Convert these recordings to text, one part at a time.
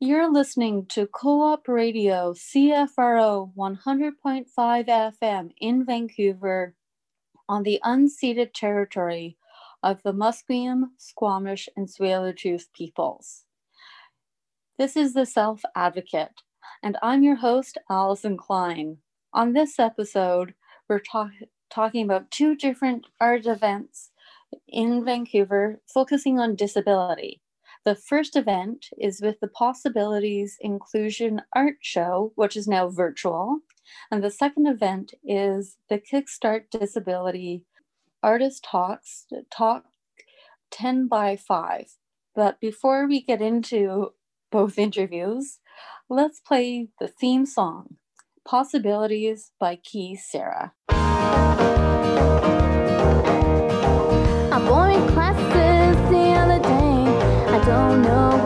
You're listening to Co op Radio CFRO 100.5 FM in Vancouver on the unceded territory of the Musqueam, Squamish, and Tsleil-Waututh peoples. This is the Self Advocate, and I'm your host, Alison Klein. On this episode, we're talk- talking about two different art events in Vancouver focusing on disability. The first event is with the PossAbilities Inclusion Art Show, which is now virtual. And the second event is the Kickstart Disability Artist Talks, Talk 10 by 5. But before we get into both interviews, let's play the theme song, Possibilities by Key Sarah. Don't know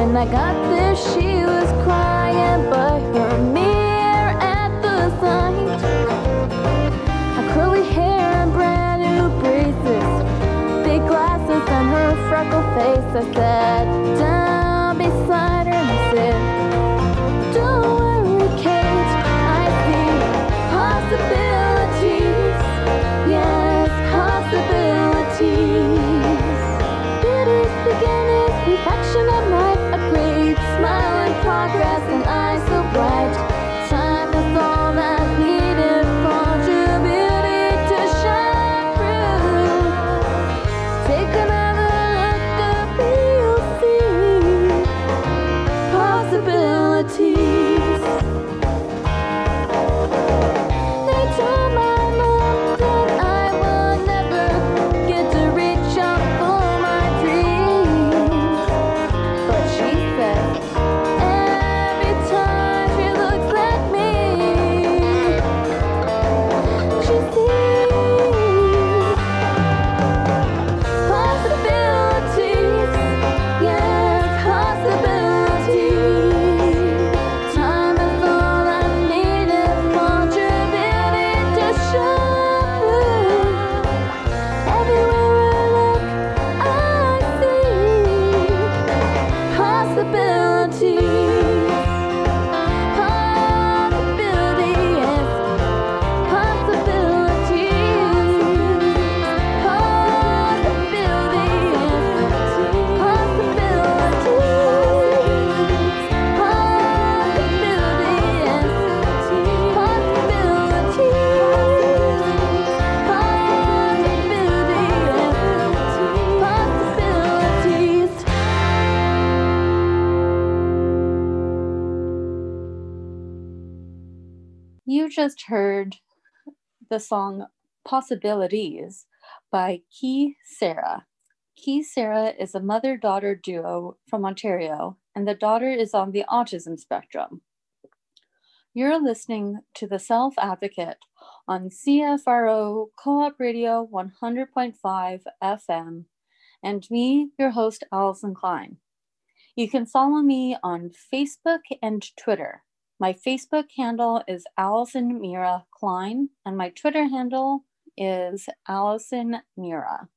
When I got there, she was crying, but her mirror at the sight. Her curly hair and brand new braces, big glasses and her freckled face. I sat down just heard the song Possibilities by Key Sarah. Key Sarah is a mother daughter duo from Ontario, and the daughter is on the autism spectrum. You're listening to The Self Advocate on CFRO Co op Radio 100.5 FM, and me, your host, Alison Klein. You can follow me on Facebook and Twitter. My Facebook handle is Alison Mira Klein, and my Twitter handle is Alison Mira.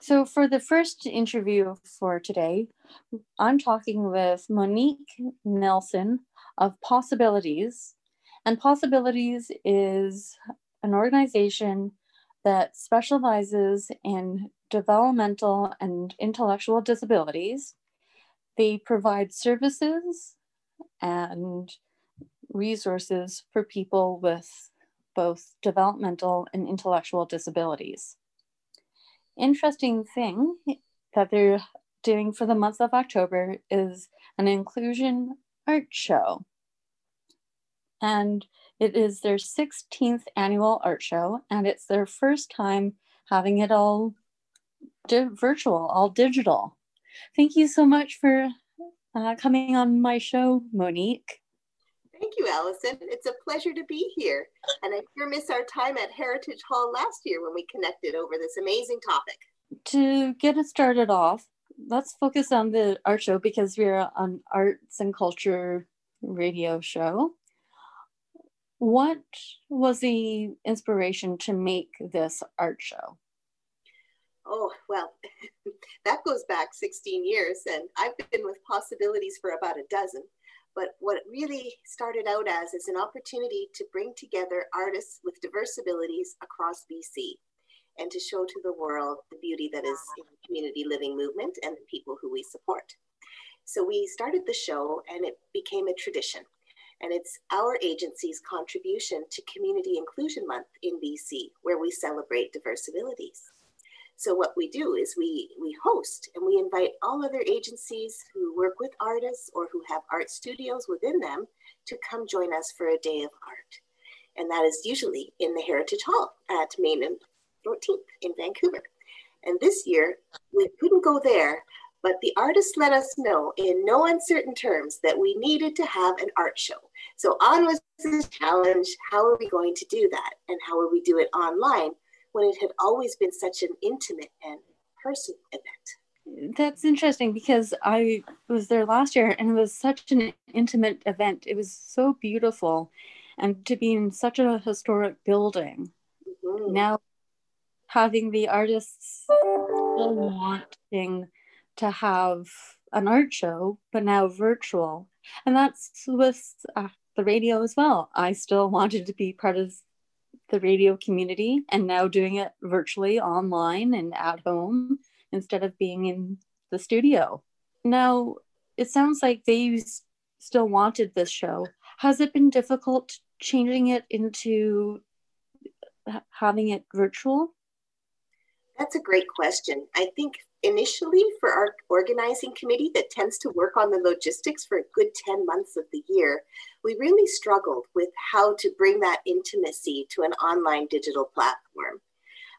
So, for the first interview for today, I'm talking with Monique Nelson of PossAbilities. And PossAbilities is an organization that specializes in developmental and intellectual disabilities. They provide services and resources for people with both developmental and intellectual disabilities. Interesting thing that they're doing for the month of October is an inclusion art show. And it is their 16th annual art show, and it's their first time having it all virtual, all digital. Thank you so much for uh, coming on my show, Monique. Thank you, Alison. It's a pleasure to be here. And I sure miss our time at Heritage Hall last year when we connected over this amazing topic. To get us started off, let's focus on the art show because we're an arts and culture radio show. What was the inspiration to make this art show? Oh, well, that goes back 16 years, and I've been with PossAbilities for about a dozen. But what it really started out as is an opportunity to bring together artists with diverse abilities across BC and to show to the world the beauty that is in the community living movement and the people who we support. So we started the show and it became a tradition. And it's our agency's contribution to Community Inclusion Month in BC, where we celebrate diverse abilities. So what we do is we, we host and we invite all other agencies who work with artists or who have art studios within them to come join us for a day of art. And that is usually in the Heritage Hall at Main and 14th in Vancouver. And this year, we couldn't go there, but the artists let us know in no uncertain terms that we needed to have an art show. So on was the challenge, how are we going to do that? And how will we do it online when it had always been such an intimate and personal event? That's interesting because I was there last year and it was such an intimate event. It was so beautiful and to be in such a historic building. Mm-hmm. Now having the artists still wanting to have an art show, but now virtual. And that's with uh, the radio as well. I still wanted to be part of the radio community and now doing it virtually online and at home instead of being in the studio. Now, it sounds like they still wanted this show. Has it been difficult changing it into having it virtual? That's a great question. I think initially for our organizing committee that tends to work on the logistics for a good 10 months of the year, we really struggled with how to bring that intimacy to an online digital platform.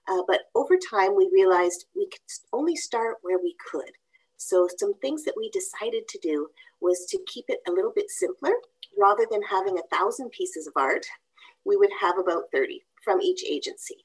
Uh, but over time, we realized we could only start where we could. So, some things that we decided to do was to keep it a little bit simpler. Rather than having a thousand pieces of art, we would have about 30 from each agency.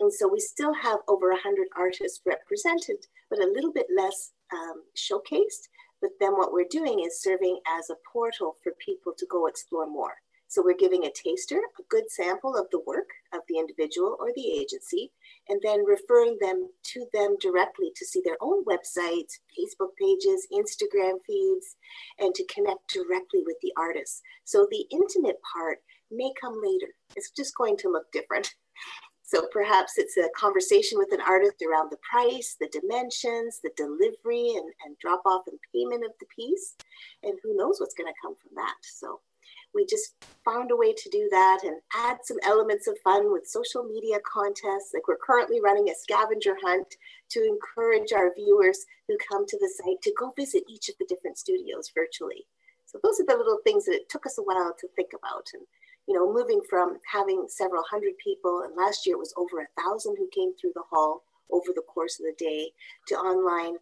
And so we still have over 100 artists represented, but a little bit less um, showcased. But then what we're doing is serving as a portal for people to go explore more. So we're giving a taster a good sample of the work of the individual or the agency, and then referring them to them directly to see their own websites, Facebook pages, Instagram feeds, and to connect directly with the artists. So the intimate part may come later. It's just going to look different. So perhaps it's a conversation with an artist around the price, the dimensions, the delivery, and, and drop off and payment of the piece. And who knows what's going to come from that. So we just found a way to do that and add some elements of fun with social media contests. Like we're currently running a scavenger hunt to encourage our viewers who come to the site to go visit each of the different studios virtually. So those are the little things that it took us a while to think about. And you know, moving from having several hundred people, and last year it was over a thousand who came through the hall over the course of the day to online,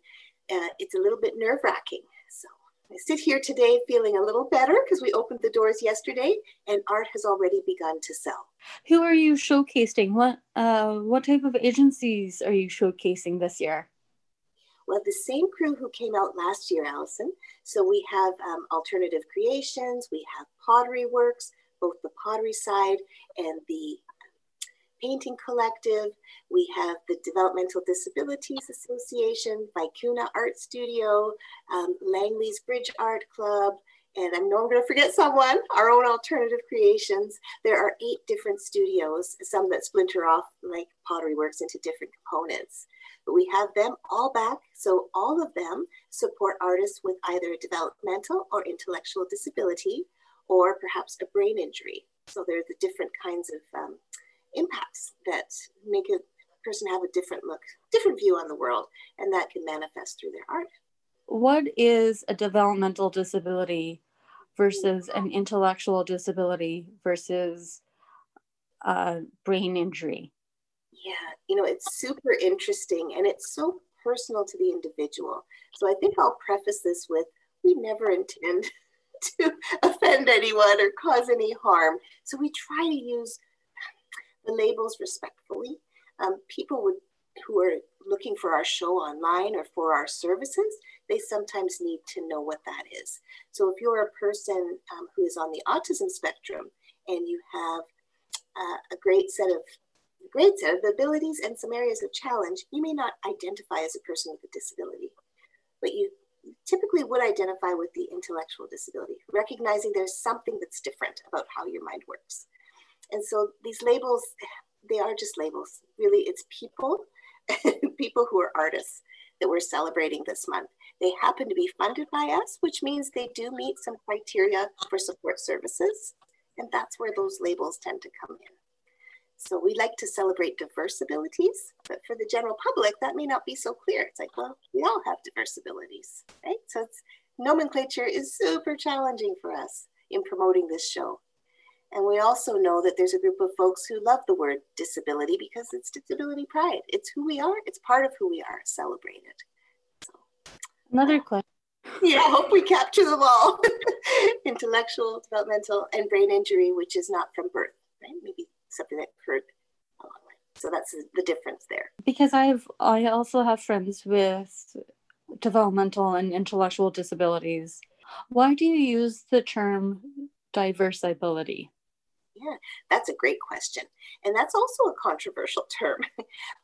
uh, it's a little bit nerve wracking. So I sit here today feeling a little better because we opened the doors yesterday and art has already begun to sell. Who are you showcasing? What uh, what type of agencies are you showcasing this year? Well, the same crew who came out last year, Alison. So we have um, Alternative Creations, we have Pottery Works, both the pottery side and the painting collective. We have the Developmental Disabilities Association, Vicuna Art Studio, um, Langley's Bridge Art Club, and I know I'm going to forget someone, our own alternative creations. There are eight different studios, some that splinter off like Pottery Works into different components. but we have them all back. So all of them support artists with either a developmental or intellectual disability or perhaps a brain injury. So there are the different kinds of um, impacts that make a person have a different look, different view on the world, and that can manifest through their art. What is a developmental disability versus an intellectual disability versus a brain injury? Yeah, you know, it's super interesting and it's so personal to the individual. So I think I'll preface this with we never intend to offend anyone or cause any harm. So we try to use the labels respectfully. Um, people would, who are looking for our show online or for our services, they sometimes need to know what that is. So if you're a person um, who is on the autism spectrum and you have uh, a great set of great set of abilities and some areas of challenge, you may not identify as a person with a disability, but you typically would identify with the intellectual disability, recognizing there's something that's different about how your mind works. And so these labels, they are just labels. Really, it's people, people who are artists that we're celebrating this month. They happen to be funded by us, which means they do meet some criteria for support services. And that's where those labels tend to come in. So we like to celebrate diverse abilities, but for the general public, that may not be so clear. It's like, well, we all have diverse abilities, right? So it's nomenclature is super challenging for us in promoting this show. And we also know that there's a group of folks who love the word disability because it's disability pride. It's who we are, it's part of who we are, celebrated. So, Another question. Yeah, I hope we capture them all. Intellectual, developmental, and brain injury, which is not from birth, right? Maybe something that occurred along the way. So that's the difference there. Because I've I also have friends with developmental and intellectual disabilities. Why do you use the term diverse ability? Yeah, that's a great question. And that's also a controversial term,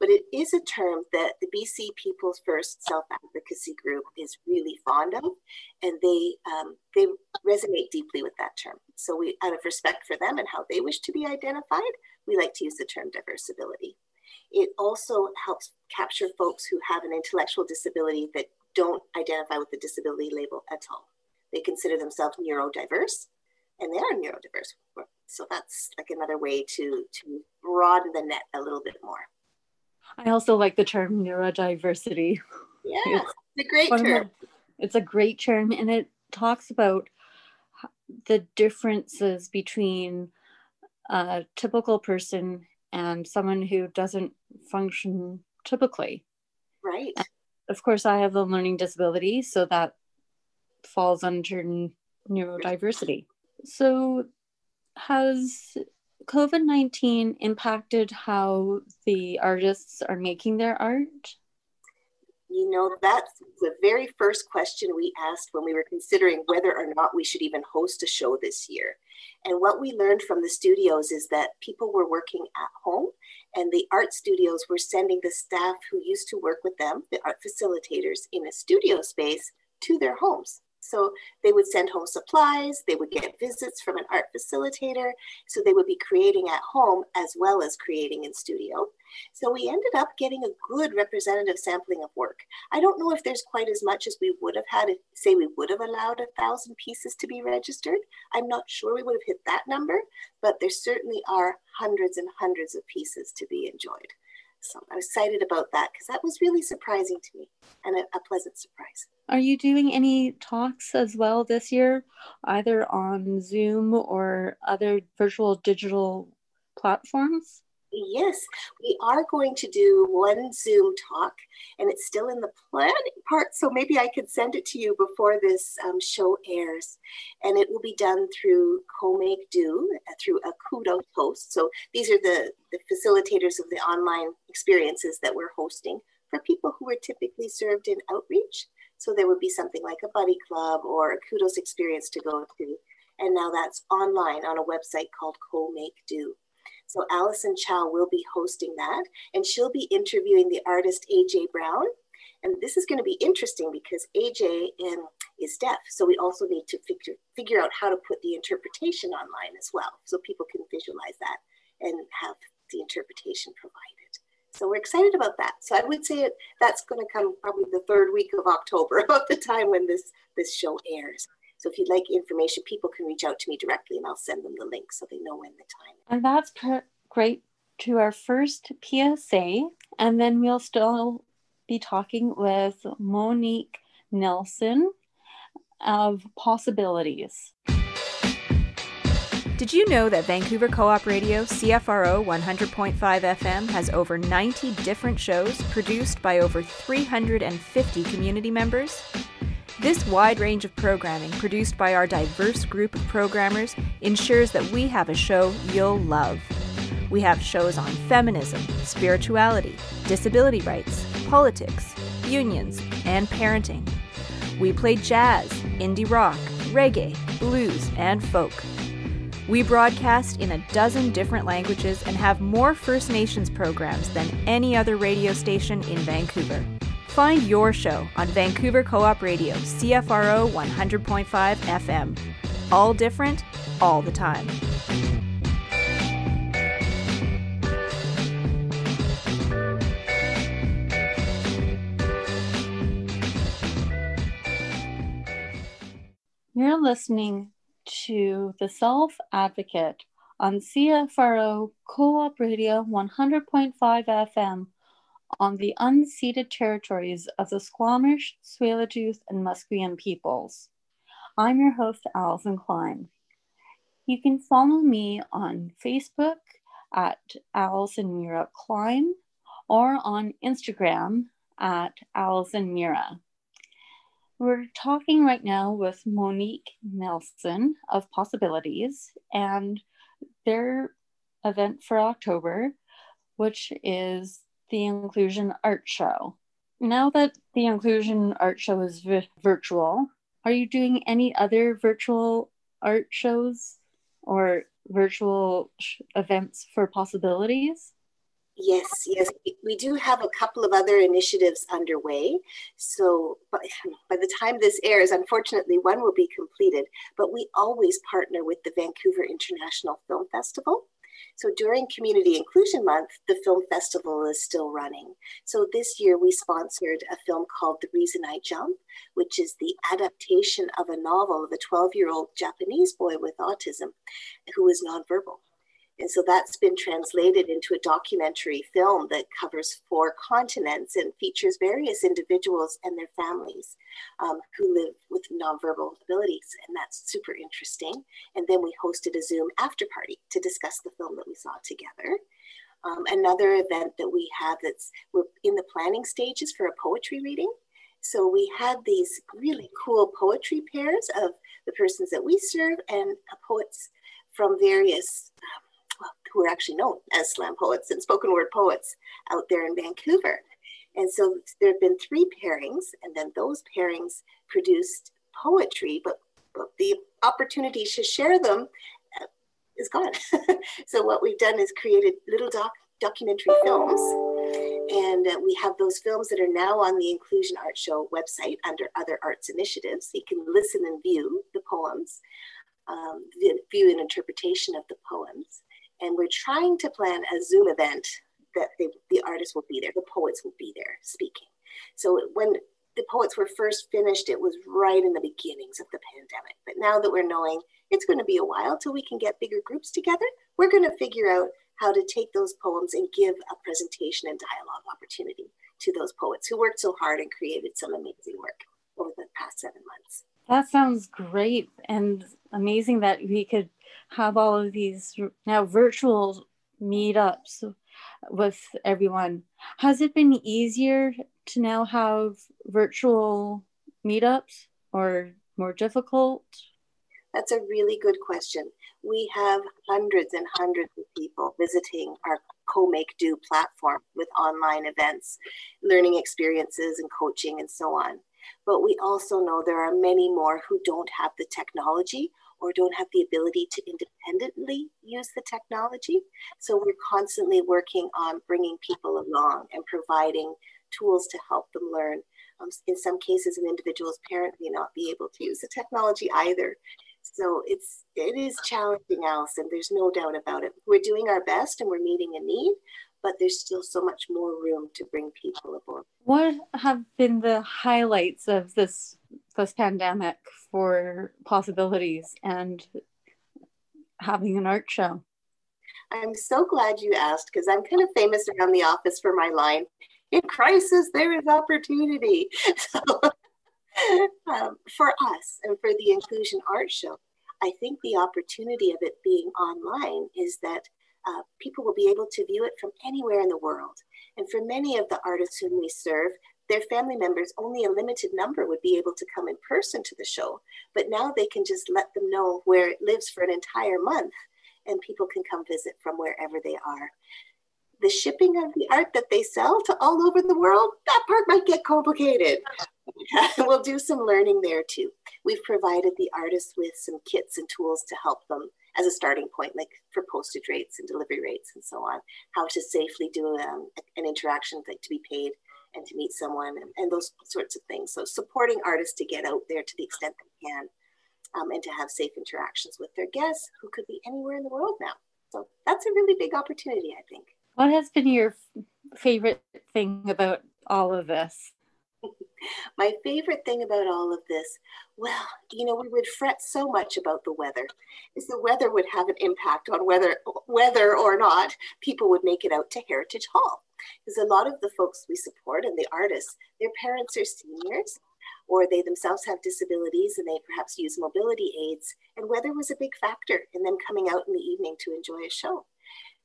but it is a term that the BC People's First Self Advocacy Group is really fond of, and they um, they resonate deeply with that term. So we, out of respect for them and how they wish to be identified, we like to use the term diversibility. It also helps capture folks who have an intellectual disability that don't identify with the disability label at all. They consider themselves neurodiverse, and they are neurodiverse. So that's like another way to to broaden the net a little bit more. I also like the term neurodiversity. Yeah, it's, it's a great term. The, it's a great term, and it talks about the differences between a typical person and someone who doesn't function typically. Right. And of course, I have a learning disability, so that falls under neurodiversity. So, has COVID 19 impacted how the artists are making their art? You know, that's the very first question we asked when we were considering whether or not we should even host a show this year. And what we learned from the studios is that people were working at home, and the art studios were sending the staff who used to work with them, the art facilitators, in a studio space to their homes. So they would send home supplies, they would get visits from an art facilitator. So they would be creating at home as well as creating in studio. So we ended up getting a good representative sampling of work. I don't know if there's quite as much as we would have had, if, say we would have allowed a thousand pieces to be registered. I'm not sure we would have hit that number, but there certainly are hundreds and hundreds of pieces to be enjoyed. So I'm excited about that because that was really surprising to me and a, a, pleasant surprise. Are you doing any talks as well this year, either on Zoom or other virtual digital platforms? Yes, we are going to do one Zoom talk, and it's still in the planning part. So maybe I could send it to you before this um, show airs. And it will be done through Co-Make Do, uh, through a Kudos host. So these are the, the facilitators of the online experiences that we're hosting for people who are typically served in outreach. So there would be something like a buddy club or a Kudos experience to go to. And now that's online on a website called Co-Make Do. So Allison Chow will be hosting that, and she'll be interviewing the artist AJ Brown. And this is going to be interesting because AJ is deaf, so we also need to figure figure out how to put the interpretation online as well, so people can visualize that and have the interpretation provided. So we're excited about that. So I would say that's going to come probably the third week of October, about the time when this this show airs. So if you'd like information, people can reach out to me directly, and I'll send them the link so they know when the time. And that's great to our first PSA, and then we'll still be talking with Monique Nelson of PossAbilities. Did you know that Vancouver Co op Radio CFRO 100.5 FM has over 90 different shows produced by over 350 community members? This wide range of programming produced by our diverse group of programmers ensures that we have a show you'll love. We have shows on feminism, spirituality, disability rights, politics, unions, and parenting. We play jazz, indie rock, reggae, blues, and folk. We broadcast in a dozen different languages and have more First Nations programs than any other radio station in Vancouver. Find your show on Vancouver Co op Radio, CFRO 100.5 FM. All different, all the time. You're listening to The Self Advocate on CFRO Co op Radio 100.5 FM on the unceded territories of the Squamish, Tsleil-Waututh, and Musqueam peoples. I'm your host, Alison Klein. You can follow me on Facebook at Alison Mira Klein or on Instagram at Alison Mira. We're talking right now with Monique Nelson of PossAbilities and their event for October, which is the Inclusion Art Show. Now that the Inclusion Art Show is virtual, are you doing any other virtual art shows or virtual sh- events for PossAbilities? Yes, yes, we do have a couple of other initiatives underway. So by, by, the time this airs, unfortunately, one will be completed, but we always partner with the Vancouver International Film Festival. So during Community Inclusion Month, the film festival is still running. So this year we sponsored a film called The Reason I Jump, which is the adaptation of a novel of a 12 year old Japanese boy with autism who is nonverbal. And so that's been translated into a documentary film that covers four continents and features various individuals and their families um, who live with nonverbal abilities. And that's super interesting. And then we hosted a Zoom after party to discuss the film that we saw together. Um, another event that we have that's we're in the planning stages for a poetry reading. So we had these really cool poetry pairs of the persons that we serve and poets from various um, who are actually known as slam poets and spoken word poets out there in Vancouver. And so there have been three pairings, and then those pairings produced poetry, but, but the opportunity to share them uh, is gone. so what we've done is created little doc documentary films, and uh, we have those films that are now on the Inclusion Art Show website under Other Arts Initiatives. You can listen and view the poems, um, view an interpretation of the poems and we're trying to plan a Zoom event that they, the artists will be there, the poets will be there speaking. So when the poets were first finished, it was right in the beginnings of the pandemic. But now that we're knowing it's going to be a while till we can get bigger groups together, we're going to figure out how to take those poems and give a presentation and dialogue opportunity to those poets who worked so hard and created some amazing work over the past seven months. That sounds great and amazing that we could have all of these now virtual meetups with everyone. Has it been easier to now have virtual meetups or more difficult? That's a really good question. We have hundreds and hundreds of people visiting our Co-Make Do platform with online events, learning experiences and coaching and so on. But we also know there are many more who don't have the technology or don't have the ability to independently use the technology. So we're constantly working on bringing people along and providing tools to help them learn. Um, in some cases, an individual's parent may not be able to use the technology either. So it's it is challenging, Alison. There's no doubt about it. We're doing our best and we're meeting a need, but there's still so much more room to bring people aboard. What have been the highlights of this this pandemic for PossAbilities and having an art show? I'm so glad you asked because I'm kind of famous around the office for my line in crisis, there is opportunity. So, um, for us and for the Inclusion Art Show, I think the opportunity of it being online is that uh, people will be able to view it from anywhere in the world. And for many of the artists whom we serve, their family members, only a limited number would be able to come in person to the show. But now they can just let them know where it lives for an entire month and people can come visit from wherever they are. The shipping of the art that they sell to all over the world, that part might get complicated. we'll do some learning there too. We've provided the artists with some kits and tools to help them as a starting point, like for postage rates and delivery rates and so on, how to safely do um, an interaction, like to be paid and to meet someone and, and, those sorts of things. So supporting artists to get out there to the extent they can um, and to have safe interactions with their guests who could be anywhere in the world now. So that's a really big opportunity, I think. What has been your favorite thing about all of this? My favorite thing about all of this, well, you know, we would fret so much about the weather, is the weather would have an impact on whether whether or not people would make it out to Heritage Hall. Because a lot of the folks we support and the artists, their parents are seniors or they themselves have disabilities and they perhaps use mobility aids, and weather was a big factor in them coming out in the evening to enjoy a show.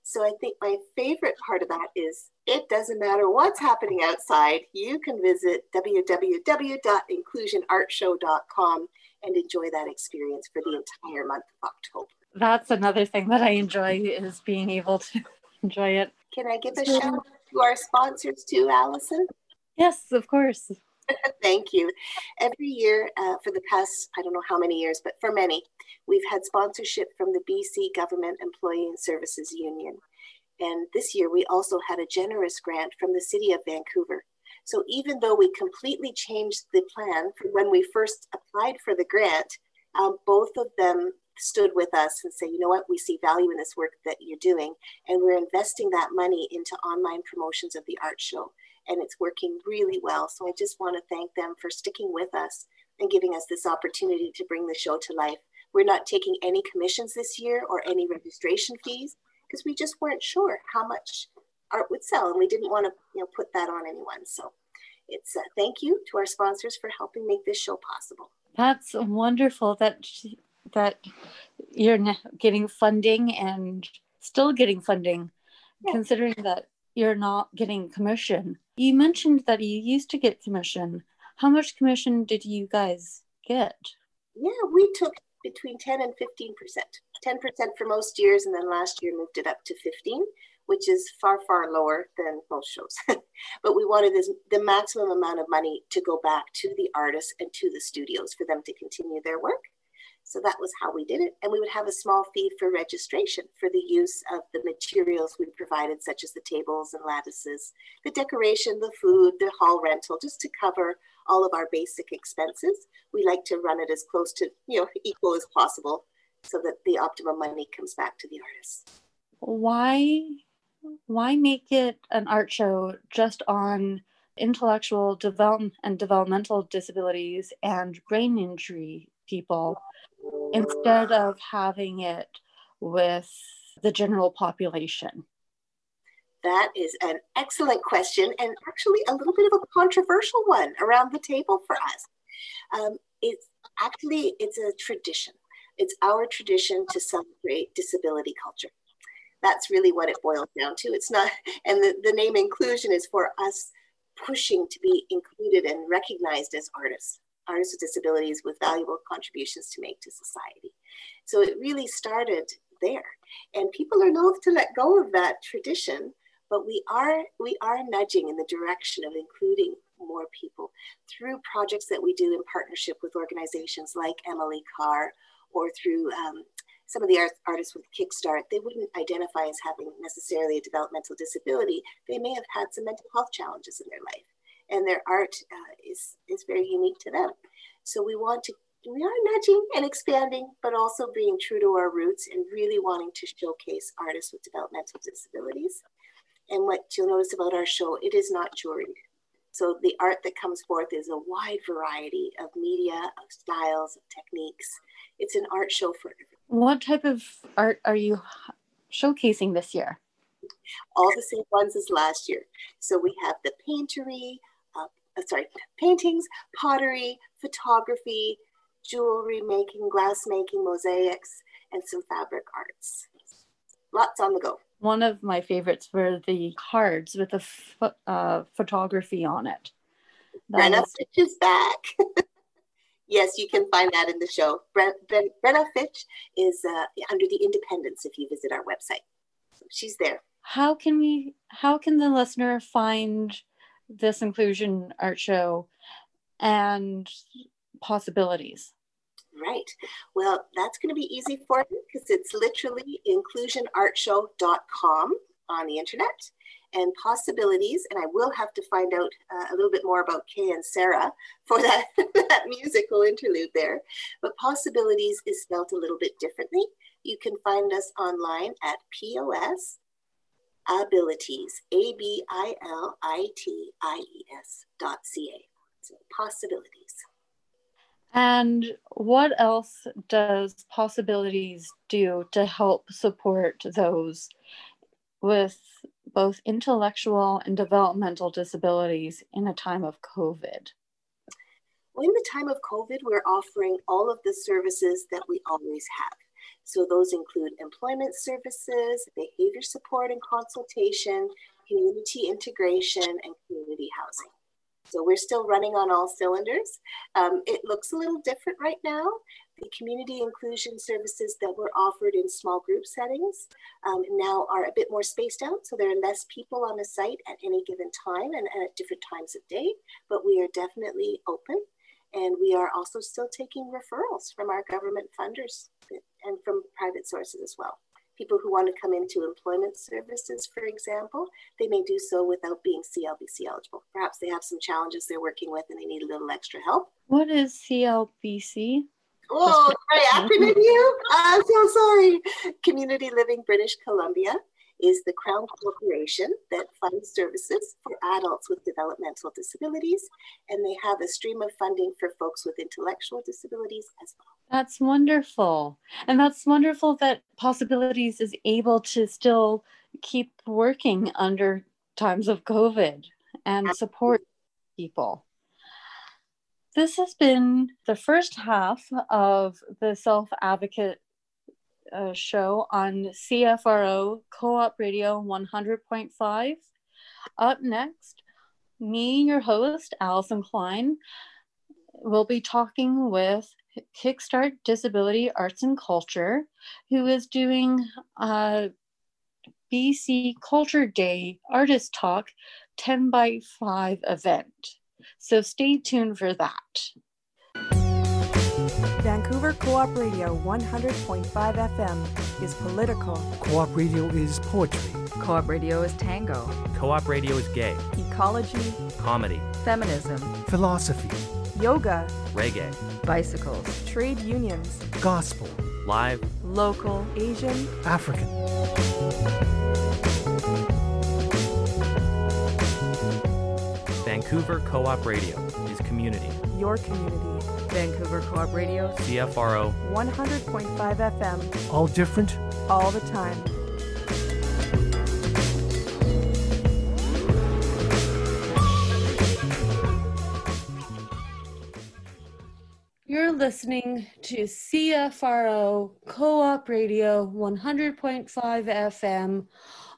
So I think my favorite part of that is it doesn't matter what's happening outside. You can visit www.inclusionartshow.com and enjoy that experience for the entire month of October. That's another thing that I enjoy is being able to enjoy it. Can I give a shout out to our sponsors too, Alison? Yes, of course. Thank you. Every year uh, for the past, I don't know how many years, but for many, we've had sponsorship from the BC Government Employee and Services Union. And this year we also had a generous grant from the City of Vancouver. So even though we completely changed the plan from when we first applied for the grant, um, both of them stood with us and say, you know what, we see value in this work that you're doing, and we're investing that money into online promotions of the art show and it's working really well. So I just want to thank them for sticking with us and giving us this opportunity to bring the show to life. We're not taking any commissions this year or any registration fees because we just weren't sure how much art would sell and we didn't want to you know put that on anyone. So it's a thank you to our sponsors for helping make this show possible. That's wonderful that that you're getting funding and still getting funding yeah. considering that you're not getting commission. You mentioned that you used to get commission. How much commission did you guys get? Yeah, we took between 10 and 15%. 10% for most years, and then last year moved it up to 15, which is far, far lower than most shows. but we wanted this, the maximum amount of money to go back to the artists and to the studios for them to continue their work. So that was how we did it. And we would have a small fee for registration for the use of the materials we provided, such as the tables and lattices, the decoration, the food, the hall rental, just to cover all of our basic expenses. We like to run it as close to, you know, equal as possible so that the optimum money comes back to the artists. Why why make it an art show just on intellectual development and developmental disabilities and brain injury people instead of having it with the general population? That is an excellent question and actually a little bit of a controversial one around the table for us. Um, it's actually it's a tradition. It's our tradition to celebrate disability culture. That's really what it boils down to. It's not, and the, the name inclusion is for us pushing to be included and recognized as artists artists with disabilities with valuable contributions to make to society. So it really started there. And people are loath to let go of that tradition, but we are we are nudging in the direction of including more people through projects that we do in partnership with organizations like Emily Carr or through um, some of the art, artists with Kickstart, they wouldn't identify as having necessarily a developmental disability. They may have had some mental health challenges in their life and their art uh, is, is very unique to them. So we want to, we are nudging and expanding, but also being true to our roots and really wanting to showcase artists with developmental disabilities. And what you'll notice about our show, it is not juried. So the art that comes forth is a wide variety of media, of styles, of techniques. It's an art show for everyone. What type of art are you showcasing this year? All the same ones as last year. So we have the paintery, sorry, paintings, pottery, photography, jewelry making, glass making, mosaics, and some fabric arts. Lots on the go. One of my favorites were the cards with the ph- uh, photography on it. That Brenna was- Fitch is back. yes, you can find that in the show. Bre- Bre- Brenna Fitch is uh, under the Independence if you visit our website. So she's there. how can we how can the listener find this inclusion art show and PossAbilities Right. Well, that's going to be easy for you because it's literally inclusionartshow.com on the internet and PossAbilities. And I will have to find out uh, a little bit more about Kay and Sarah for that, that musical interlude there. But PossAbilities is spelled a little bit differently. You can find us online at POS abilities, A B I L I T I E S dot C A. So PossAbilities. and what else does PossAbilities do to help support those with both intellectual and developmental disabilities in a time of covid Well, in the time of COVID, we're offering all of the services that we always have. So those include employment services, behavior support and consultation, community integration, and community housing. So we're still running on all cylinders. Um, it looks a little different right now. The community inclusion services that were offered in small group settings um, now are a bit more spaced out. So there are less people on the site at any given time and, and at different times of day, but we are definitely open and we are also still taking referrals from our government funders and from private sources as well. People who want to come into employment services, for example, they may do so without being CLBC eligible. Perhaps they have some challenges they're working with and they need a little extra help. what is clbc Oh, sorry, acronym you? I'm so sorry. Community Living British Columbia is the Crown Corporation that funds services for adults with developmental disabilities, and they have a stream of funding for folks with intellectual disabilities as well. That's wonderful. And that's wonderful that PossAbilities is able to still keep working under times of COVID and support people. This has been the first half of the Self Advocate uh, show on CFRO Co op Radio 100.5. Up next, me, your host, Alison Klein, will be talking with Kickstart Disability Arts and Culture, who is doing a BC Culture Day Artist Talk 10 by 5 event. So stay tuned for that. Vancouver Co-op Radio 100.5 FM is political. Co-op radio is poetry. Co-op radio is tango, Co-op radio is gay, Ecology, comedy, feminism, Philosophy. yoga, reggae, bicycles, trade unions, Gospel. live, local, Asian, African. Vancouver Co-op Radio is community. your community. Vancouver Co-op Radio, CFRO 100.5 FM, All different, all the time. You're listening to CFRO Co op Radio 100.5 FM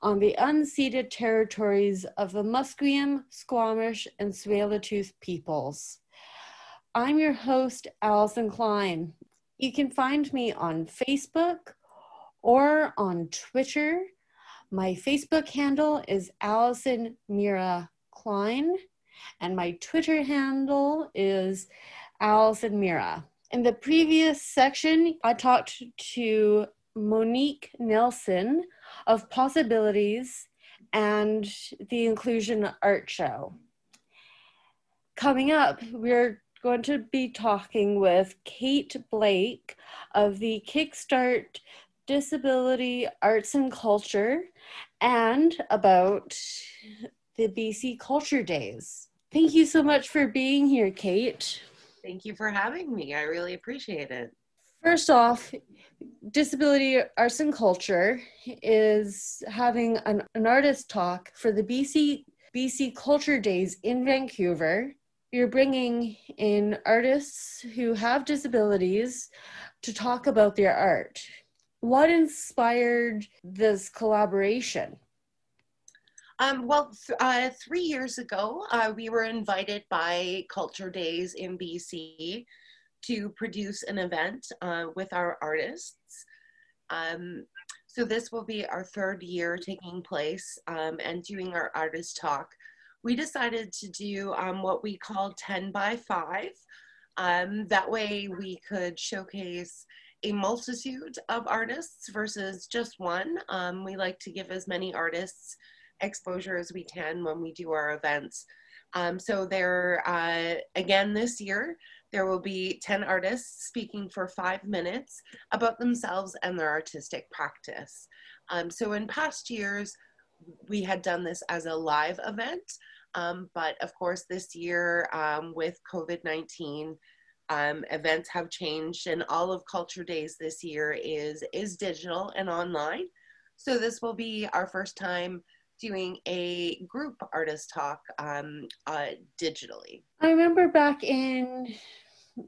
on the unceded territories of the Musqueam, Squamish, and Tsleil-Waututh peoples. I'm your host, Alison Klein. You can find me on Facebook or on Twitter. My Facebook handle is Alison Mira Klein, and my Twitter handle is Alison Mira. In the previous section, I talked to Monique Nelson of PossAbilities and the Inclusion Art Show. Coming up, we're going to be talking with Kate Blake of the Kickstart disability arts and culture and about the BC Culture Days. Thank you so much for being here, Kate. Thank you for having me. I really appreciate it. First off, Disability Arts and Culture is having an, an artist talk for the BC BC Culture Days in Vancouver. You're bringing in artists who have disabilities to talk about their art. What inspired this collaboration? Um, well, th- uh, three years ago, uh, we were invited by Culture Days in BC to produce an event uh, with our artists. Um, so this will be our third year taking place um, and doing our artist talk. We decided to do um, what we call 10 by 5. Um, that way we could showcase a multitude of artists versus just one. Um, we like to give as many artists exposure as we can when we do our events. Um, so there, uh, again this year, there will be 10 artists speaking for five minutes about themselves and their artistic practice. Um, so in past years, we had done this as a live event, um, but of course this year um, with COVID-19, um, events have changed and all of Culture Days this year is, is digital and online. So this will be our first time doing a group artist talk um, uh, digitally. I remember back in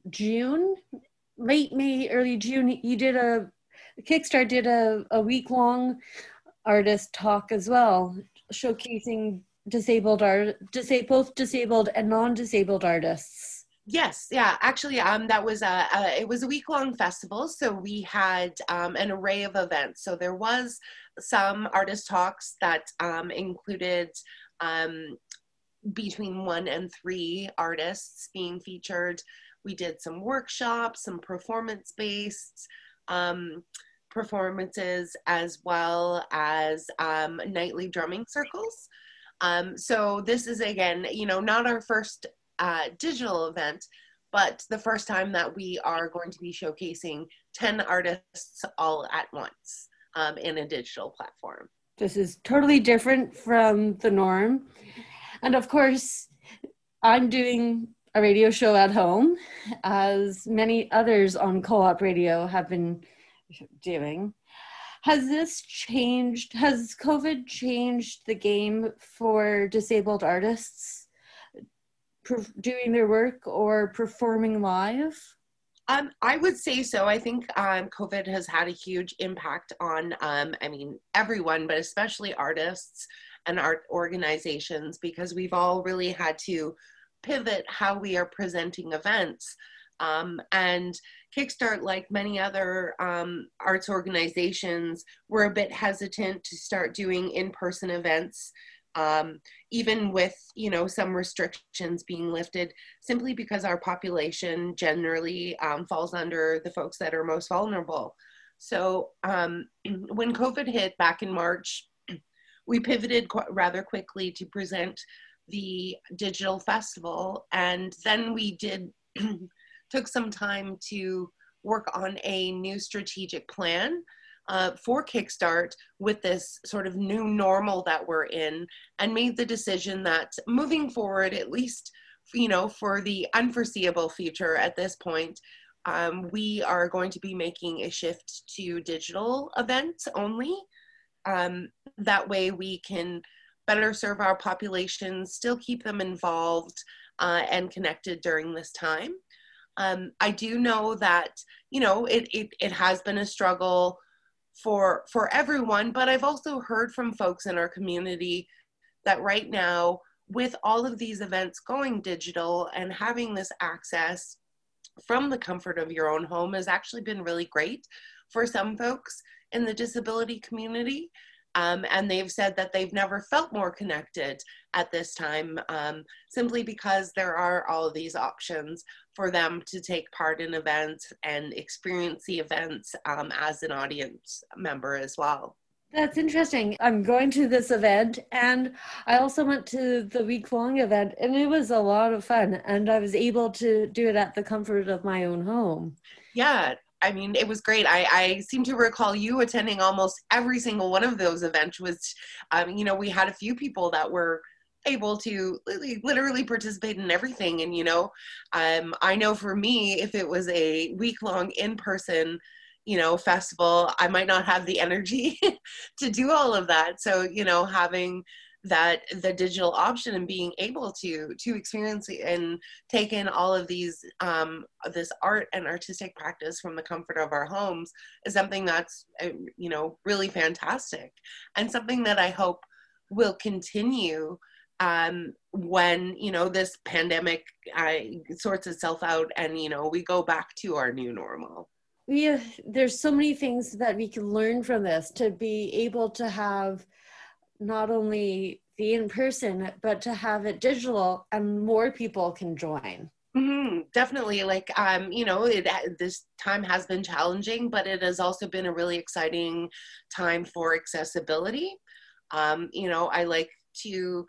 June, late May, early June, you did a Kickstarter did a, a week long artist talk as well, showcasing disabled art, disa- both disabled and non-disabled artists. Yes, yeah, actually, um, that was a, a it was a week long festival, so we had um, an array of events. So there was some artist talks that um, included um, between one and three artists being featured. We did some workshops, some performance based um, performances, as well as um, nightly drumming circles. Um, so this is again, you know, not our first uh, digital event, but the first time that we are going to be showcasing 10 artists all at once um, in a digital platform. This is totally different from the norm. And of course, I'm doing a radio show at home, as many others on co op radio have been doing. Has this changed? Has COVID changed the game for disabled artists doing their work or performing live? Um, I would say so. I think um, COVID has had a huge impact on, um, I mean, everyone, but especially artists and art organizations because we've all really had to pivot how we are presenting events. Um, and Kickstart, like many other um, arts organizations, were a bit hesitant to start doing in-person events, um, even with you know some restrictions being lifted, simply because our population generally um, falls under the folks that are most vulnerable. So um, when COVID hit back in March, we pivoted rather quickly to present the digital festival and then we did took some time to work on a new strategic plan uh, for Kickstart with this sort of new normal that we're in, and made the decision that moving forward, at least you know for the unforeseeable future at this point, um, we are going to be making a shift to digital events only. Um, that way, we can better serve our populations, still keep them involved uh, and connected during this time. Um, I do know that, you know, it, it, it has been a struggle for, for everyone, but I've also heard from folks in our community that right now, with all of these events going digital and having this access from the comfort of your own home has actually been really great for some folks in the disability community. Um, and they've said that they've never felt more connected at this time um, simply because there are all of these options for them to take part in events and experience the events um, as an audience member as well. That's interesting. I'm going to this event and I also went to the week long event and it was a lot of fun and I was able to do it at the comfort of my own home. Yeah, I mean, it was great. I, I seem to recall you attending almost every single one of those events. Was, um, you know, we had a few people that were able to li- literally participate in everything. And you know, um, I know for me, if it was a week long in person, you know, festival, I might not have the energy to do all of that. So you know, having that the digital option and being able to to experience and take in all of these um, this art and artistic practice from the comfort of our homes is something that's uh, you know really fantastic and something that i hope will continue um, when you know this pandemic uh, sorts itself out and you know we go back to our new normal. Yeah there's so many things that we can learn from this to be able to have not only the in person, but to have it digital and more people can join. Mm-hmm, definitely. Like, um, you know, it, this time has been challenging, but it has also been a really exciting time for accessibility. Um, you know, I like to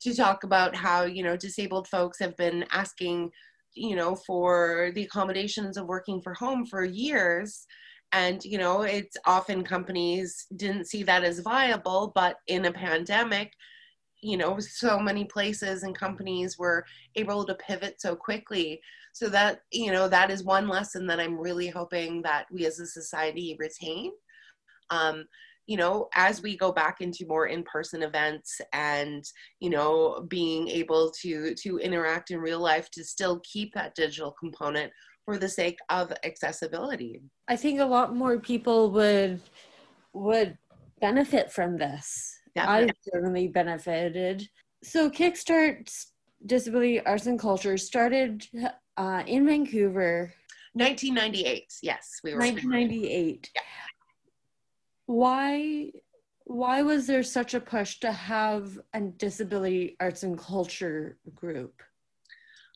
to talk about how you know disabled folks have been asking, you know, for the accommodations of working for home for years, and you know it's often companies didn't see that as viable but in a pandemic you know so many places and companies were able to pivot so quickly. So that you know that is one lesson that i'm really hoping that we as a society retain. Um, you know as we go back into more in-person events and you know being able to to interact in real life to still keep that digital component for the sake of accessibility. I think a lot more people would would benefit from this. Definitely. I certainly benefited. So Kickstart Disability Arts and Culture started uh, in Vancouver. 1998. Yes, we were. 1998. Yeah. Why? Why was there such a push to have a disability arts and culture group?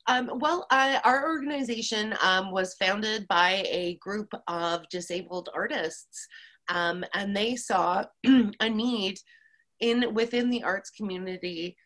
Um, well, uh, our organization um, was founded by a group of disabled artists, um, and they saw a need in within the arts community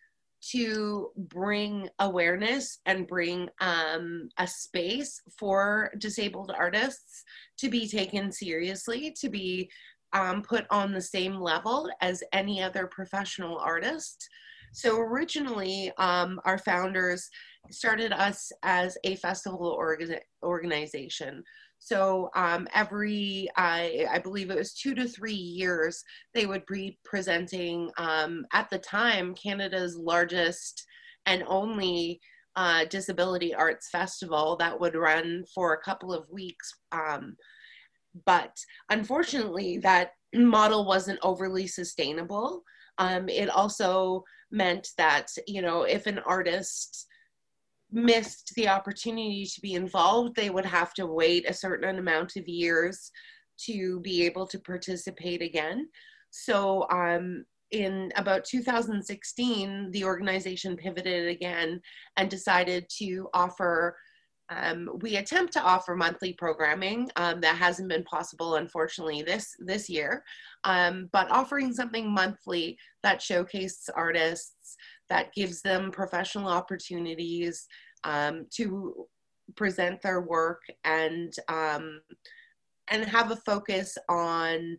to bring awareness and bring um, a space for disabled artists to be taken seriously, to be um, put on the same level as any other professional artist. So originally, um, our founders started us as a festival orga- organization. So um, every, I, I believe it was two to three years, they would be presenting um, at the time Canada's largest and only uh, disability arts festival that would run for a couple of weeks. Um, but unfortunately, that model wasn't overly sustainable. Um, it also meant that, you know, if an artist missed the opportunity to be involved, they would have to wait a certain amount of years to be able to participate again. So, um, in about 2016, the organization pivoted again and decided to offer. Um, we attempt to offer monthly programming um, that hasn't been possible, unfortunately, this this year. Um, but offering something monthly that showcases artists, that gives them professional opportunities um, to present their work and um, and have a focus on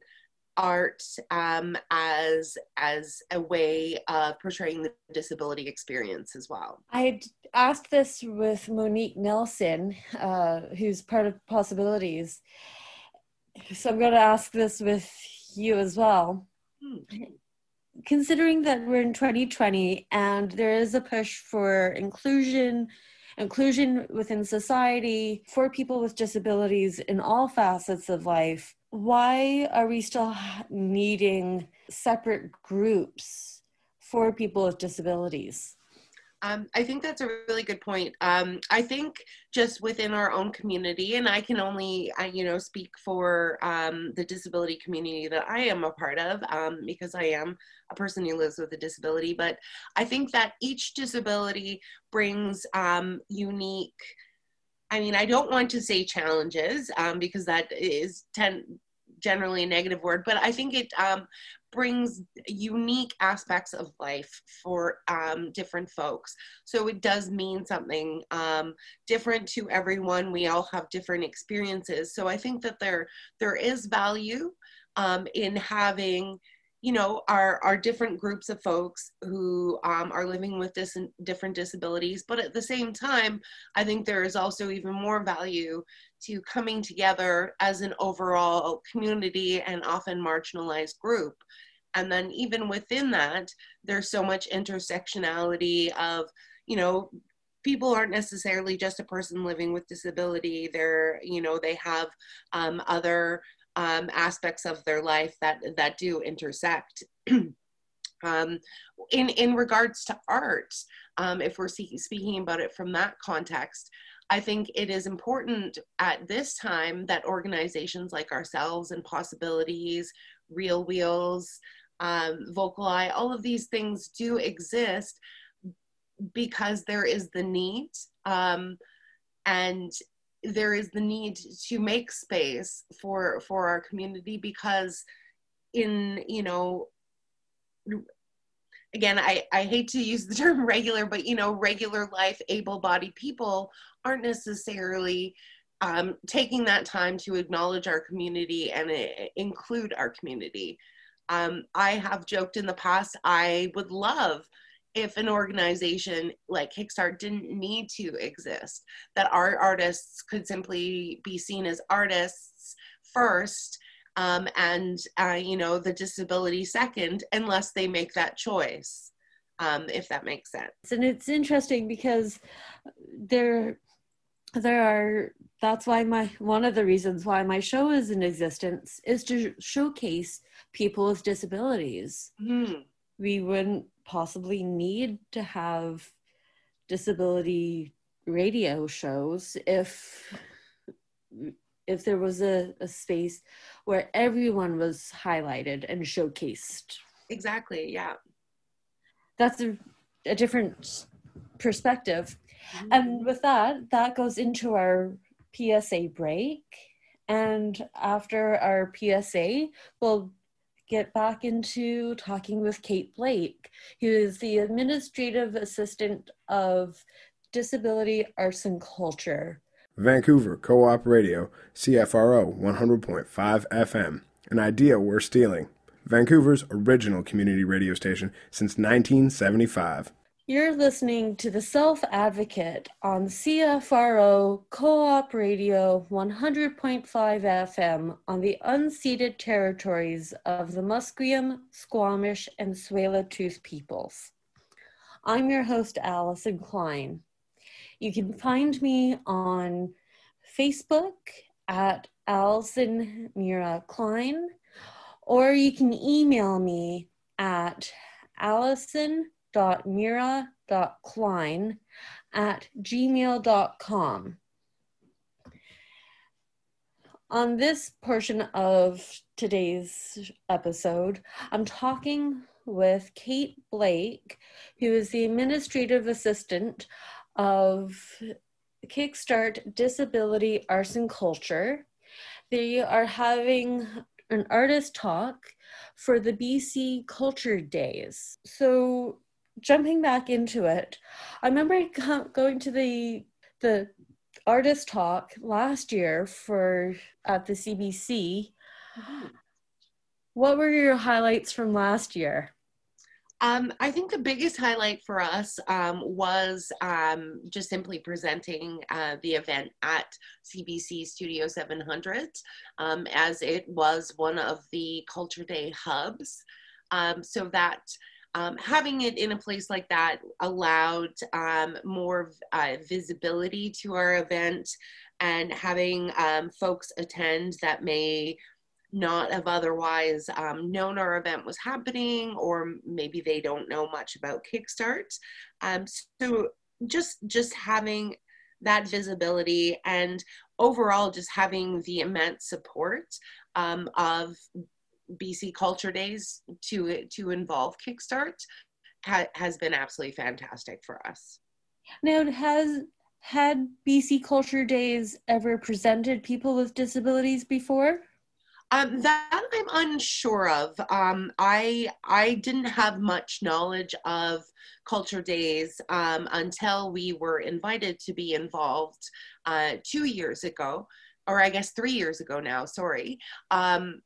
art um, as as a way of portraying the disability experience as well. I asked this with Monique Nelson, uh, who's part of PossAbilities. So I'm going to ask this with you as well. Hmm considering that we're in 2020 and there is a push for inclusion inclusion within society for people with disabilities in all facets of life why are we still needing separate groups for people with disabilities um, I think that's a really good point. Um, I think just within our own community, and I can only, I, you know, speak for um, the disability community that I am a part of um, because I am a person who lives with a disability. But I think that each disability brings um, unique. I mean, I don't want to say challenges um, because that is ten, generally a negative word, but I think it um, brings unique aspects of life for um, different folks. So it does mean something um, different to everyone. We all have different experiences. So I think that there there is value um, in having you know our our different groups of folks who um, are living with dis- different disabilities but at the same time i think there is also even more value to coming together as an overall community and often marginalized group. And then even within that there's so much intersectionality of you know people aren't necessarily just a person living with disability. They're you know they have um, other um, aspects of their life that that do intersect. um, in in regards to art, um, if we're speaking about it from that context, I think it is important at this time that organizations like ourselves and PossAbilities, Real Wheels, um, VocalEye, all of these things do exist because there is the need. Um, and there is the need to make space for for our community because in you know again I, I hate to use the term regular but you know regular life able-bodied people aren't necessarily um, taking that time to acknowledge our community and uh, include our community. Um, i have joked in the past i would love if an organization like Kickstart didn't need to exist, that our artists could simply be seen as artists first um, and, uh, you know, the disability second, unless they make that choice, um, if that makes sense. And it's interesting because there, there are that's why my one of the reasons why my show is in existence is to showcase people with disabilities mm. we wouldn't possibly need to have disability radio shows if if there was a, a space where everyone was highlighted and showcased. Exactly yeah. That's a, a different perspective. Mm-hmm. and with that that goes into our psa break. And after our psa we'll get back into talking with Kate Blake, who is the administrative assistant of Disability Arts and Culture. Vancouver Co op Radio, CFRO 100.5 FM, an idea we're stealing. Vancouver's original community radio station since 1975. You're listening to The Self Advocate on CFRO Co op Radio 100.5 FM on the unceded territories of the Musqueam, Squamish, and Tsleil-Waututh peoples. I'm your host, Alison Klein. You can find me on Facebook at Alison Mira Klein, or you can email me at Alison mira.klein at gmail.com. On this portion of today's episode, I'm talking with Kate Blake, who is the administrative assistant of Kickstart Disability Arts and Culture. They are having an artist talk for the BC Culture Days. So jumping back into it, I remember going to the the artist talk last year for at the CBC. Mm-hmm. What were your highlights from last year? Um, I think the biggest highlight for us um, was um, just simply presenting uh, the event at CBC Studio 700, um, as it was one of the Culture Day hubs. Um, so that um, having it in a place like that allowed um, more uh, visibility to our event and having um, folks attend that may not have otherwise um, known our event was happening or maybe they don't know much about kickstart. Um, so just just having that visibility and overall just having the immense support um, of BC Culture Days to to involve Kickstart ha- has been absolutely fantastic for us. Now, has had BC Culture Days ever presented people with disabilities before? Um, that I'm unsure of. Um, I I didn't have much knowledge of culture days um, until we were invited to be involved uh, two years ago, or I guess three years ago now. Sorry. Um,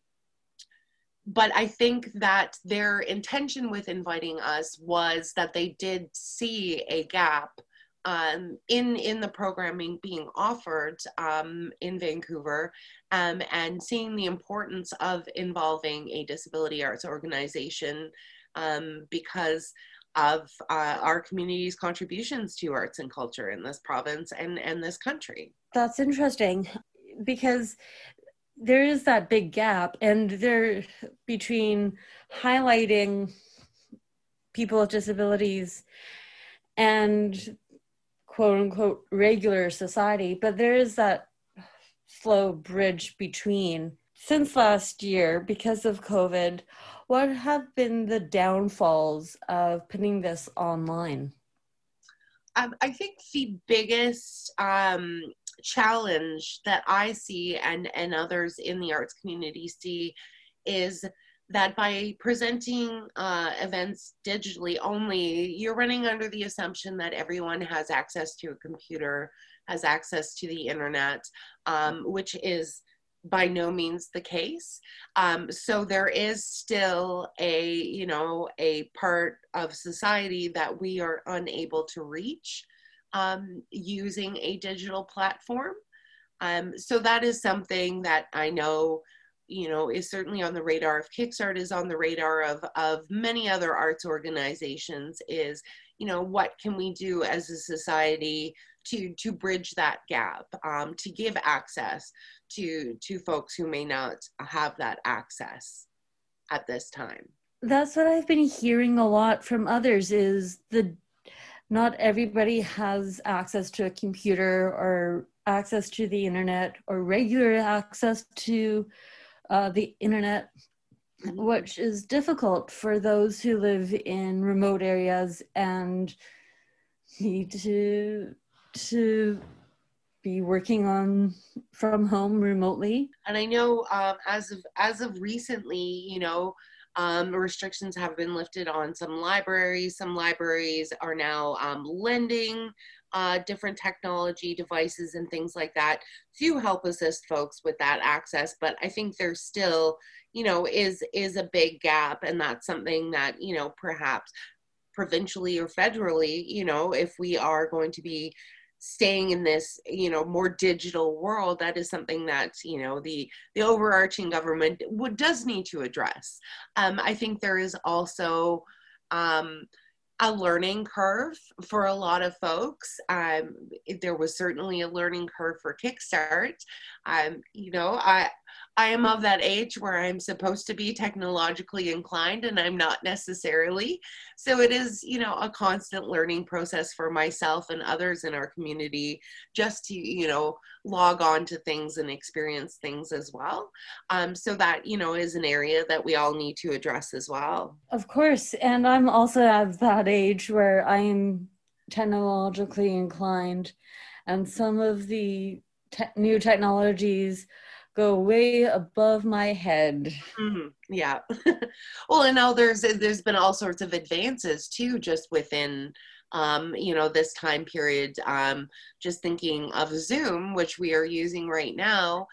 but I think that their intention with inviting us was that they did see a gap um, in in the programming being offered um, in Vancouver, um, and seeing the importance of involving a disability arts organization um, because of uh, our community's contributions to arts and culture in this province and and this country. That's interesting because there is that big gap, and there between highlighting people with disabilities and quote unquote regular society, but there is that slow bridge between. Since last year, because of COVID, what have been the downfalls of putting this online? Um, I think the biggest um, challenge that I see and, and others in the arts community see is that by presenting uh, events digitally only, you're running under the assumption that everyone has access to a computer, has access to the internet, um, which is by no means the case. Um, so there is still a, you know, a part of society that we are unable to reach um, using a digital platform. Um, so that is something that I know you know is certainly on the radar of kickstart is on the radar of of many other arts organizations is you know what can we do as a society to to bridge that gap um, to give access to to folks who may not have that access at this time that's what i've been hearing a lot from others is the not everybody has access to a computer or access to the internet or regular access to uh, the internet, which is difficult for those who live in remote areas and need to to be working on from home remotely. And I know um, as of as of recently, you know, um, restrictions have been lifted on some libraries. Some libraries are now um, lending uh, different technology devices and things like that to help assist folks with that access. But I think there's still, you know, is is a big gap, and that's something that you know perhaps provincially or federally, you know, if we are going to be staying in this you know more digital world that is something that you know the the overarching government would does need to address um, i think there is also um, a learning curve for a lot of folks. Um, there was certainly a learning curve for Kickstart. Um, you know, I I am of that age where I'm supposed to be technologically inclined and I'm not necessarily. So it is, you know, a constant learning process for myself and others in our community just to, you know, log on to things and experience things as well. Um, so that, you know, is an area that we all need to address as well. Of course. And I'm also at that age where I'm technologically inclined and some of the te- new technologies go way above my head. Mm-hmm. Yeah. well, and now there's there's been all sorts of advances too, just within um, you know this time period. Um, just thinking of Zoom, which we are using right now.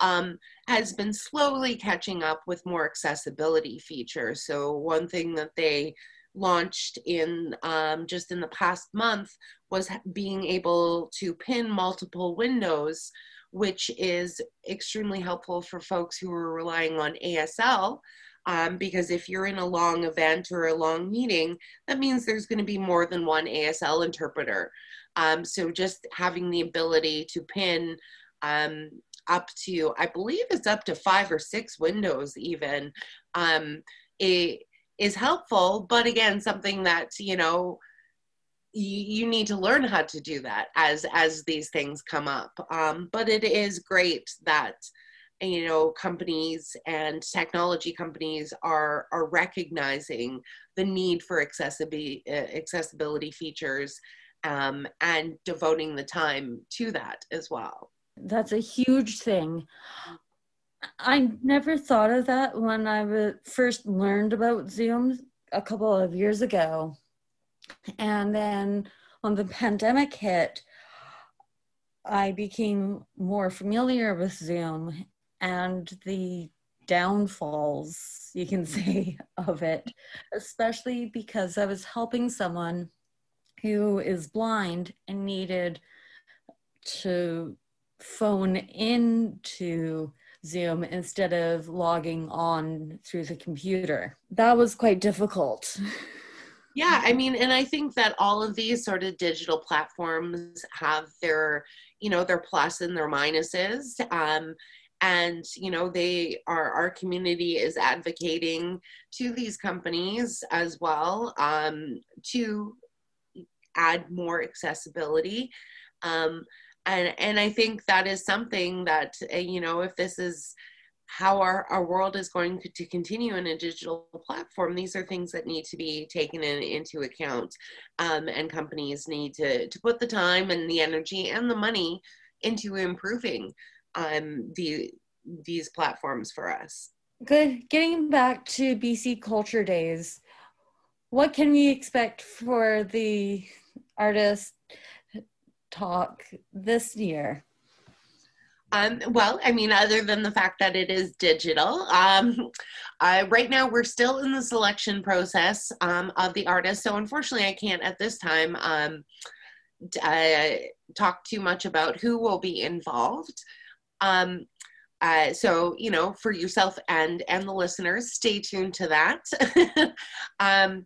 Um, has been slowly catching up with more accessibility features. So one thing that they launched in um, just in the past month was being able to pin multiple windows which is extremely helpful for folks who are relying on ASL. Um, because if you're in a long event or a long meeting, that means there's going to be more than one ASL interpreter. Um, so just having the ability to pin um, up to, I believe it's up to five or six windows even, um, it is helpful. But again, something that, you know, you, need to learn how to do that as as these things come up. Um, but it is great that you know companies and technology companies are are recognizing the need for accessibility uh, accessibility features um, and devoting the time to that as well. That's a huge thing. I never thought of that when i first learned about Zoom a couple of years ago. And then when the pandemic hit, I became more familiar with Zoom and the downfalls, you can say, of it, especially because I was helping someone who is blind and needed to phone into Zoom instead of logging on through the computer. That was quite difficult. Yeah, I mean, and I think that all of these sort of digital platforms have their, you know, their plus and their minuses. Um, and you know they are our community is advocating to these companies as well um, to add more accessibility um, and and i think that is something that uh, you know if this is how our, our world is going to continue in a digital platform these are things that need to be taken in, into account um, and companies need to, to put the time and the energy and the money into improving um, the, these platforms for us. Good. Getting back to bc culture days what can we expect for the artist talk this year um, well, I mean, other than the fact that it is digital, um, right now we're still in the selection process um, of the artist. So unfortunately, I can't at this time um, uh, talk too much about who will be involved. Um, uh, so you know, for yourself and and the listeners, stay tuned to that. Um,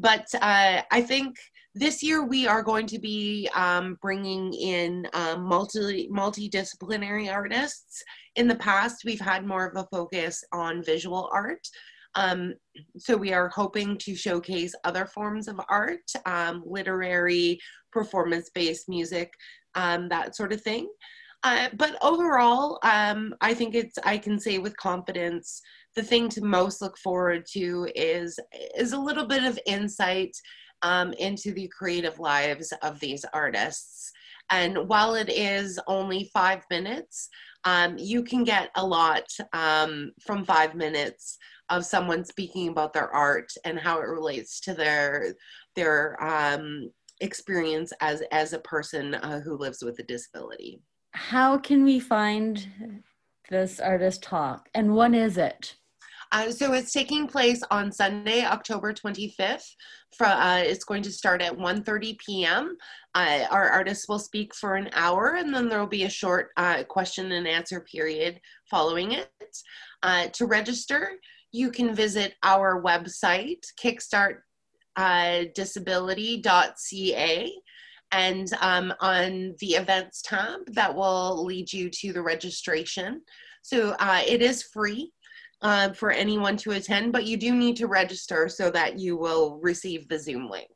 but uh, I think this year we are going to be um, bringing in um, multi multidisciplinary artists. In the past, we've had more of a focus on visual art. Um, so we are hoping to showcase other forms of art, um, literary, performance-based music, um, that sort of thing. Uh, but overall, um, I think it's I can say with confidence the thing to most look forward to is is a little bit of insight um, into the creative lives of these artists. And while it is only five minutes, um, you can get a lot um, from five minutes of someone speaking about their art and how it relates to their their um, experience as as a person uh, who lives with a disability. How can we find this artist talk, and when is it? Uh, so it's taking place on Sunday, October 25th. For, uh, it's going to start at 1.30 p.m. Uh, our artists will speak for an hour and then there will be a short uh, question and answer period following it. Uh, to register, you can visit our website, kickstartdisability.ca and um, on the events tab that will lead you to the registration. So uh, it is free uh, for anyone to attend, but you do need to register so that you will receive the Zoom link.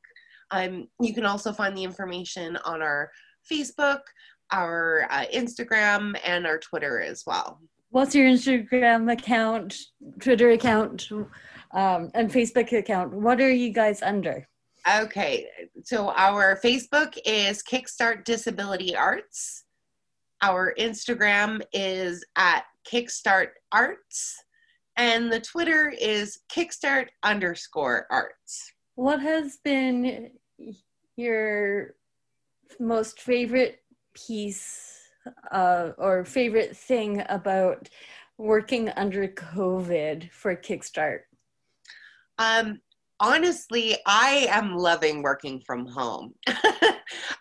Um, you can also find the information on our Facebook, our uh, Instagram, and our Twitter as well. What's your Instagram account, Twitter account, um, and Facebook account? What are you guys under? Okay, so our Facebook is Kickstart Disability Arts. Our Instagram is at Kickstart Arts and the Twitter is kickstart underscore arts. What has been your most favorite piece uh, or favorite thing about working under COVID for Kickstart? Um, honestly, I am loving working from home.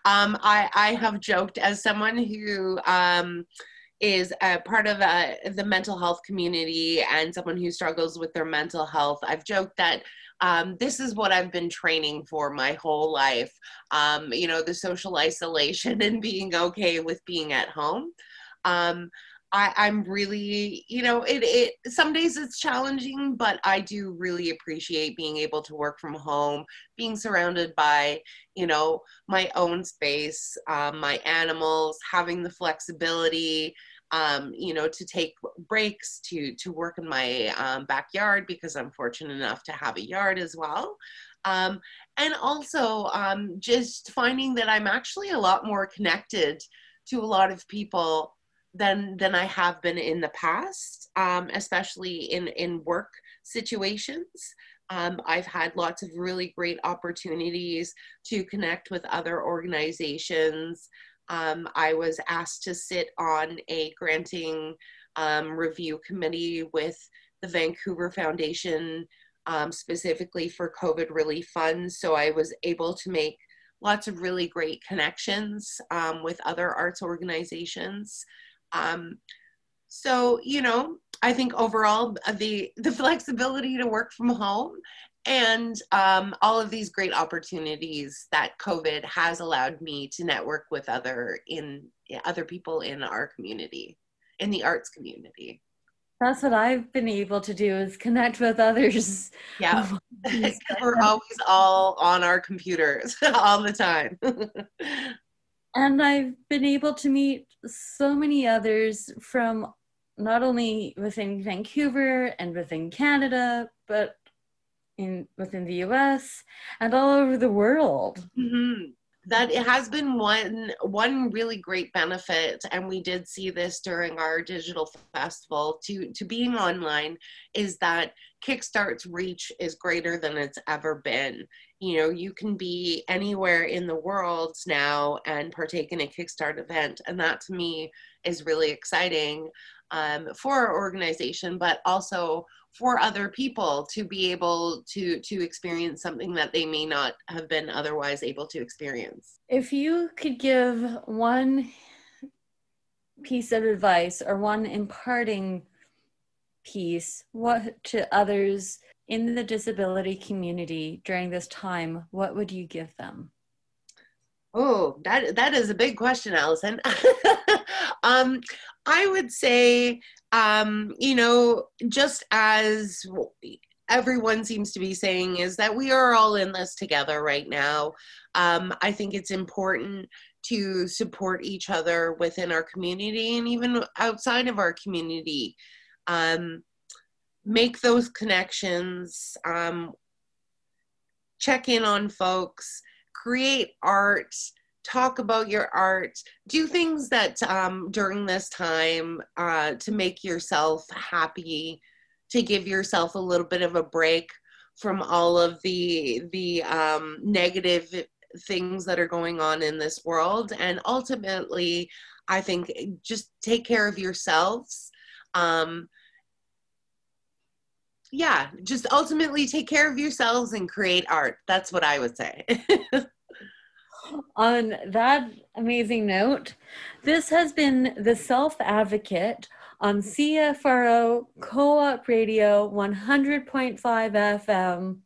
um, I, I have joked as someone who um, is a part of uh, the mental health community and someone who struggles with their mental health. I've joked that um, this is what I've been training for my whole life. Um, you know, the social isolation and being okay with being at home. Um, I, am really, you know, it, it, some days it's challenging, but I do really appreciate being able to work from home, being surrounded by, you know, my own space, um, my animals, having the flexibility, um, you know, to take breaks, to to work in my um, backyard because I'm fortunate enough to have a yard as well. Um, and also um, just finding that I'm actually a lot more connected to a lot of people than than I have been in the past, um, especially in in work situations. Um, I've had lots of really great opportunities to connect with other organizations. Um, I was asked to sit on a granting um, review committee with the Vancouver Foundation um, specifically for COVID relief funds. So I was able to make lots of really great connections um, with other arts organizations. Um, so, you know, I think overall the, the flexibility to work from home and um, all of these great opportunities that COVID has allowed me to network with other in other people in our community, in the arts community. That's what I've been able to do is connect with others. Yeah, we're always all on our computers all the time. And I've been able to meet so many others from not only within Vancouver and within Canada, but in within the U.S. and all over the world. Mm-hmm that it has been one one really great benefit and we did see this during our digital festival to to being online is that kickstart's reach is greater than it's ever been you know you can be anywhere in the world now and partake in a kickstart event and that to me is really exciting um, for our organization but also for other people to be able to to experience something that they may not have been otherwise able to experience. If you could give one piece of advice or one imparting piece what to others in the disability community during this time what would you give them oh that that is a big question alison um i would say um, you know, just as everyone seems to be saying, is that we are all in this together right now. Um, I think it's important to support each other within our community and even outside of our community. Um, make those connections, um, check in on folks, create art talk about your art do things that um, during this time uh, to make yourself happy to give yourself a little bit of a break from all of the the um, negative things that are going on in this world. And ultimately i think just take care of yourselves um, yeah just ultimately take care of yourselves and create art that's what i would say on that amazing note, this has been the Self Advocate on CFRO Co op Radio 100.5 FM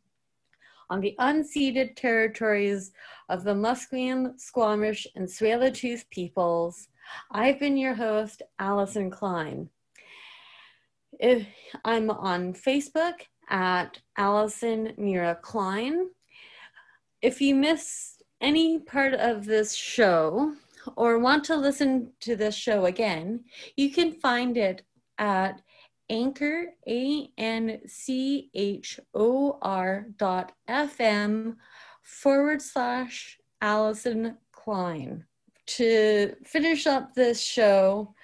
on the unceded territories of the Musqueam, Squamish, and Tsleil-Waututh peoples. I've been your host, Alison Klein. If I'm on Facebook at Alison Mira Klein. If you miss any part of this show or want to listen to this show again, you can find it at anchor a n c h o r dot fm forward slash Alison Klein. To finish up this show,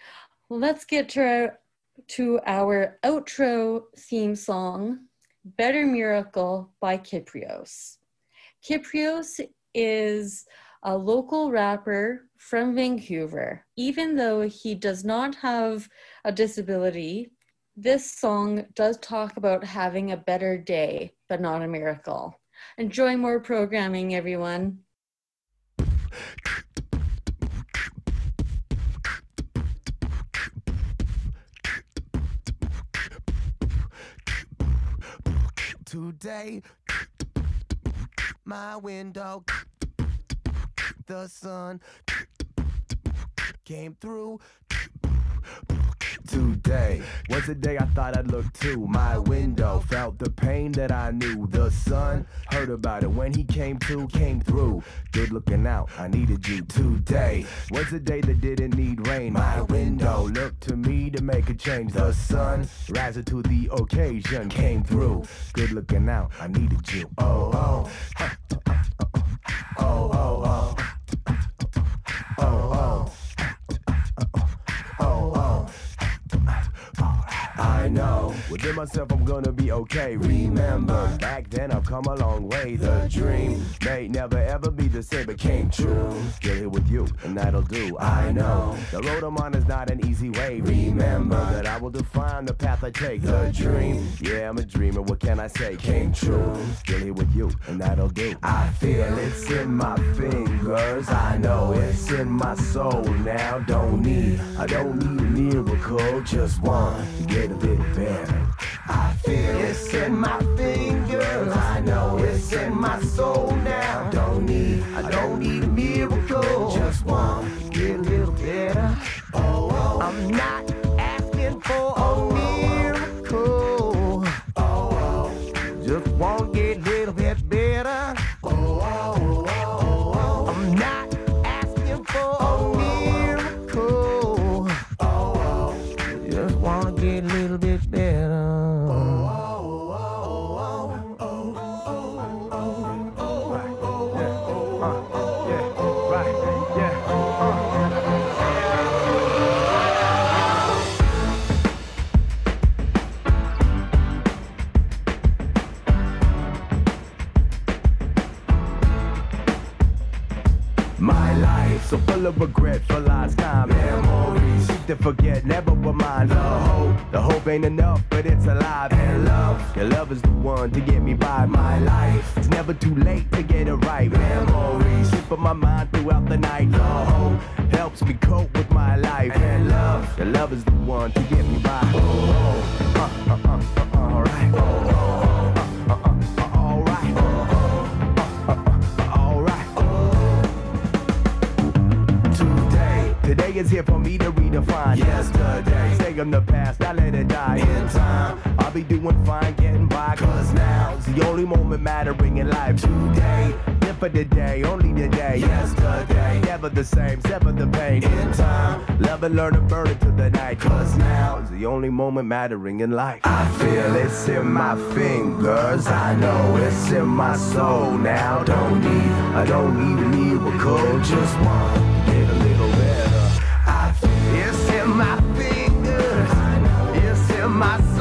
let's get to our, to our outro theme song, Better Miracle by Kyprios. Kyprios is a local rapper from Vancouver. Even though he does not have a disability, this song does talk about having a better day, but not a miracle. Enjoy more programming, everyone. Today, my window, the sun came through. Today was a day I thought I'd look to my window. Felt the pain that I knew. The sun heard about it when he came to, came through. Good looking out, I needed you today. Was a day that didn't need rain. My window looked to me to make a change. The sun rising to the occasion came through. Good looking out, I needed you. Oh. Oh, oh. Oh, oh. Tell myself I'm gonna be okay. Remember, back then I've come a long way. The dream may never ever be the same, but came true. Still here with you, and that'll do. I know the road I'm on is not an easy way. Remember that I will define the path I take. The dream, yeah, I'm a dreamer. What can I say? Came true. Still here with you, and that'll do. I feel it's in my fingers. I know it's in my soul now. Don't need, I don't need a miracle. Just want to get a little better. I feel it's in my fingers. I know it's in my soul now. Don't need, I don't need a miracle. Just want to get a little better. Oh, oh. I'm not regret for lost time. Memories seek to forget, never mine. The hope, the hope ain't enough, but it's alive. And love, your love is the one to get me by. My life, it's never too late to get it right. Memories slip of my mind throughout the night. The hope helps me cope with my life. And love, your love is the one to get me by. Oh, oh, uh, uh, uh, uh, uh, alright. Oh, oh, Today, today is here for me to redefine. Yesterday, stay in the past, I let it die. In time, I'll be doing fine, getting by. Cause now's the only moment mattering in life. Today, live for the day, only the day. Yesterday, never the same, sever the pain. In time, love and learn and burn into the night. Cause now's the only moment mattering in life. I feel it's in my fingers, I know it's in my soul now. Don't need, I don't need a miracle, just one más.